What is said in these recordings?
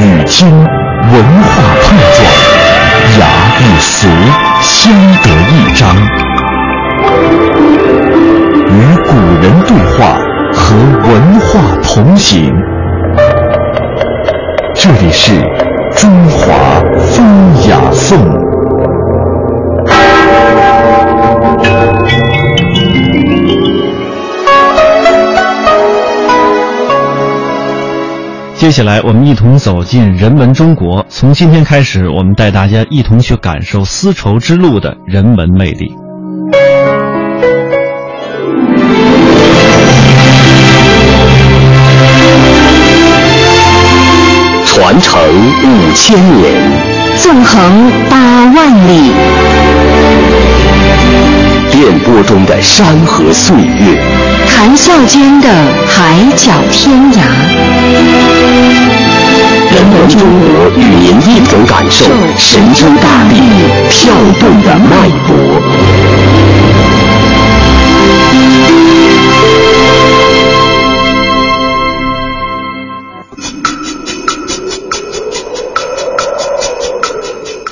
与今文化碰撞，雅与俗相得益彰，与古人对话，和文化同行。这里是中华风雅颂。接下来，我们一同走进人文中国。从今天开始，我们带大家一同去感受丝绸之路的人文魅力。传承五千年，纵横八万里，电波中的山河岁月，谈笑间的海角天涯。人文中国与您一同感受神州大地跳动的脉搏。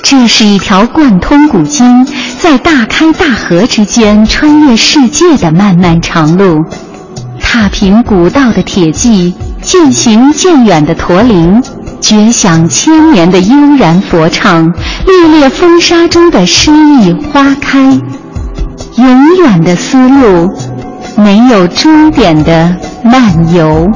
这是一条贯通古今，在大开大合之间穿越世界的漫漫长路。踏平古道的铁骑，渐行渐远的驼铃，绝响千年的悠然佛唱，烈烈风沙中的诗意花开。永远的丝路，没有终点的漫游。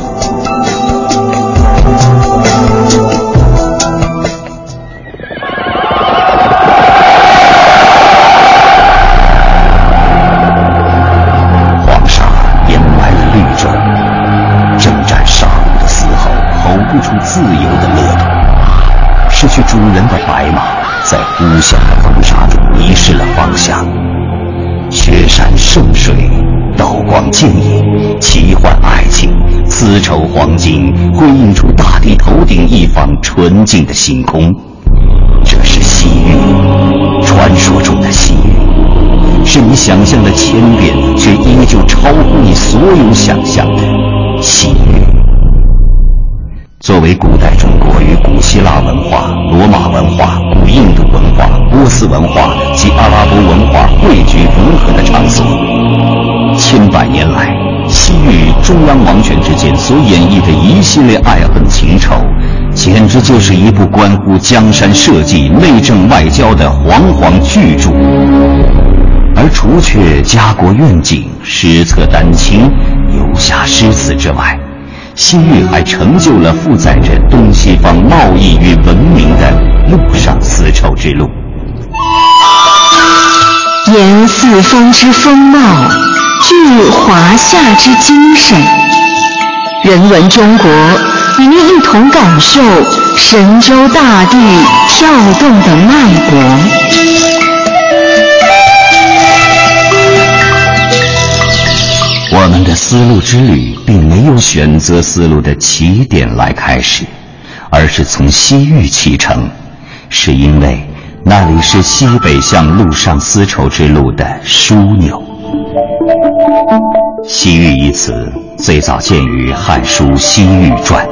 自由的乐土。失去主人的白马，在呼啸的风沙中迷失了方向。雪山圣水，刀光剑影，奇幻爱情，丝绸黄金，辉映出大地头顶一方纯净的星空。这是西域，传说中的西域，是你想象的千变，却依旧超乎你所有想象为古代中国与古希腊文化、罗马文化、古印度文化、波斯文化及阿拉伯文化汇聚融合的场所，千百年来，西域与中央王权之间所演绎的一系列爱恨情仇，简直就是一部关乎江山社稷、内政外交的煌煌巨著。而除却家国愿景、史册丹青、游侠诗词之外，西域还成就了负载着东西方贸易与文明的陆上丝绸之路。沿四方之风貌，聚华夏之精神。人文中国，与您一同感受神州大地跳动的脉搏。我们的丝路之旅并没有选择丝路的起点来开始，而是从西域启程，是因为那里是西北向陆上丝绸之路的枢纽。西域一词最早见于《汉书·西域传》。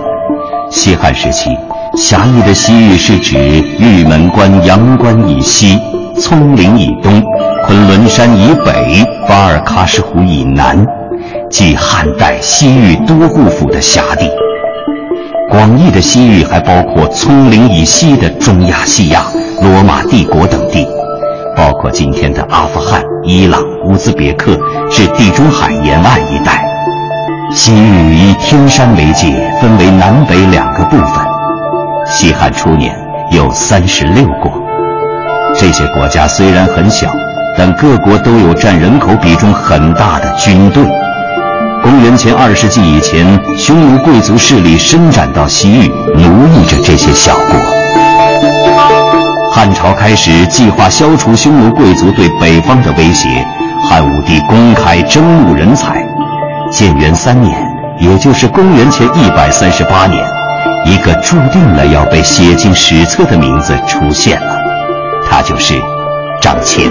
西汉时期，狭义的西域是指玉门关阳关以西、葱岭以东、昆仑山以北、巴尔喀什湖以南。即汉代西域都护府的辖地。广义的西域还包括葱岭以西的中亚细亚、罗马帝国等地，包括今天的阿富汗、伊朗、乌兹别克至地中海沿岸一带。西域以天山为界，分为南北两个部分。西汉初年有三十六国，这些国家虽然很小，但各国都有占人口比重很大的军队。公元前二世纪以前，匈奴贵族势力伸展到西域，奴役着这些小国。汉朝开始计划消除匈奴贵族对北方的威胁，汉武帝公开征募人才。建元三年，也就是公元前一百三十八年，一个注定了要被写进史册的名字出现了，他就是张骞。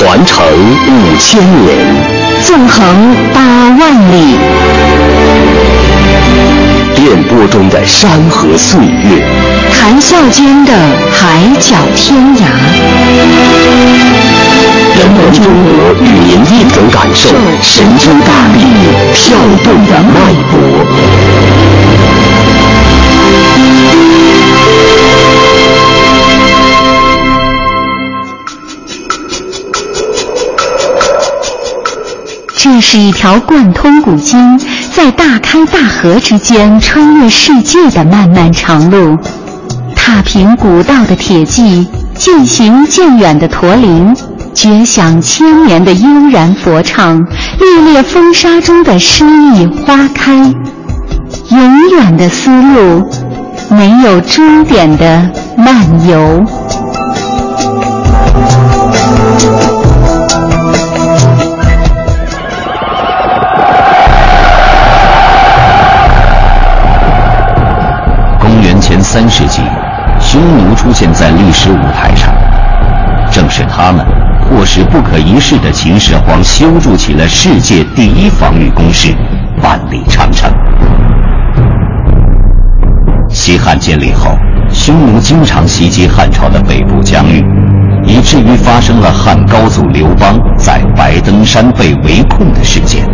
传承五千年，纵横八万里。电波中的山河岁月，谈笑间的海角天涯。人文中国与您一同感受神州大地跳动的脉搏。是一条贯通古今，在大开大合之间穿越世界的漫漫长路。踏平古道的铁骑，渐行渐远的驼铃，绝响千年的悠然佛唱，烈烈风沙中的诗意花开。永远的丝路，没有终点的漫游。世纪，匈奴出现在历史舞台上，正是他们迫使不可一世的秦始皇修筑起了世界第一防御工事——万里长城。西汉建立后，匈奴经常袭击汉朝的北部疆域，以至于发生了汉高祖刘邦在白登山被围困的事件。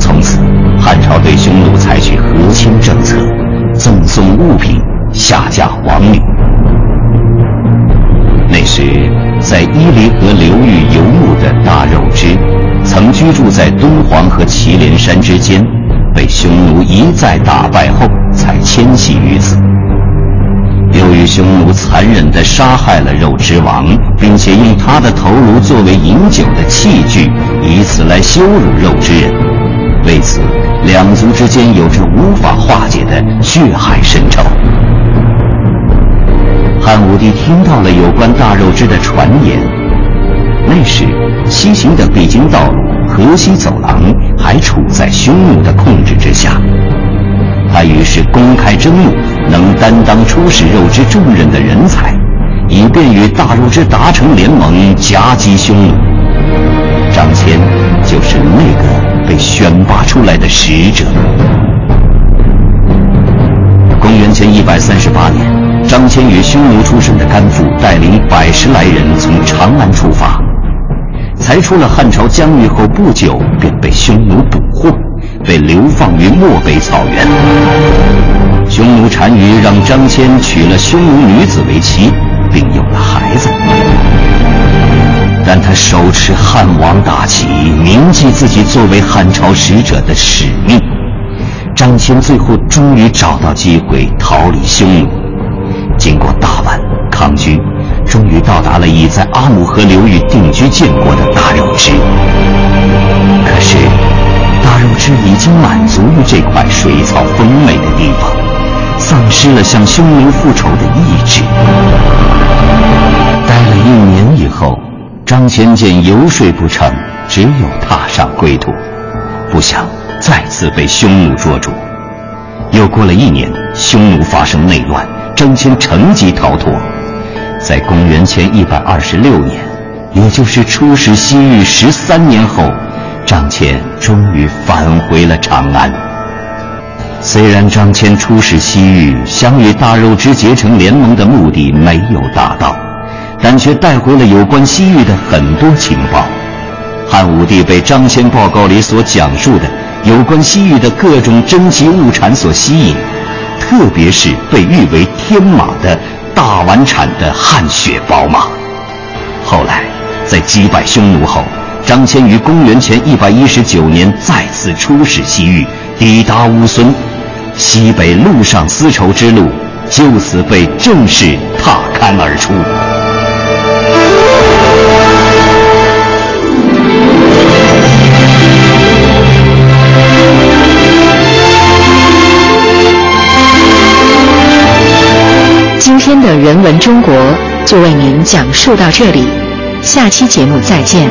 从此，汉朝对匈奴在伊犁河流域游牧的大肉之，曾居住在敦煌和祁连山之间，被匈奴一再打败后，才迁徙于此。由于匈奴残忍地杀害了肉之王，并且用他的头颅作为饮酒的器具，以此来羞辱肉之人，为此。两族之间有着无法化解的血海深仇。汉武帝听到了有关大肉之的传言，那时西行的必经道路河西走廊还处在匈奴的控制之下，他于是公开征募能担当出使肉之重任的人才，以便与大肉之达成联盟，夹击匈奴。张骞就是那个。被选拔出来的使者。前一百三十八年，张骞与匈奴出身的甘父带领百十来人从长安出发，才出了汉朝疆域后不久，便被匈奴捕获，被流放于漠北草原。匈奴单于让张骞娶了匈奴女子为妻，并有了孩子。但他手持汉王大旗，铭记自己作为汉朝使者的使命。张骞最后终于找到机会逃离匈奴，经过大宛、康居，终于到达了已在阿姆河流域定居建国的大肉之。可是，大肉之已经满足于这块水草丰美的地方，丧失了向匈奴复仇的意志。待了一年以后。张骞见游说不成，只有踏上归途，不想再次被匈奴捉住。又过了一年，匈奴发生内乱，张骞乘机逃脱。在公元前一百二十六年，也就是出使西域十三年后，张骞终于返回了长安。虽然张骞出使西域，想与大肉之结成联盟的目的没有达到。但却带回了有关西域的很多情报。汉武帝被张骞报告里所讲述的有关西域的各种珍奇物产所吸引，特别是被誉为“天马”的大宛产的汗血宝马。后来，在击败匈奴后，张骞于公元前一百一十九年再次出使西域，抵达乌孙，西北陆上丝绸之路就此被正式踏勘而出。人文中国就为您讲述到这里，下期节目再见。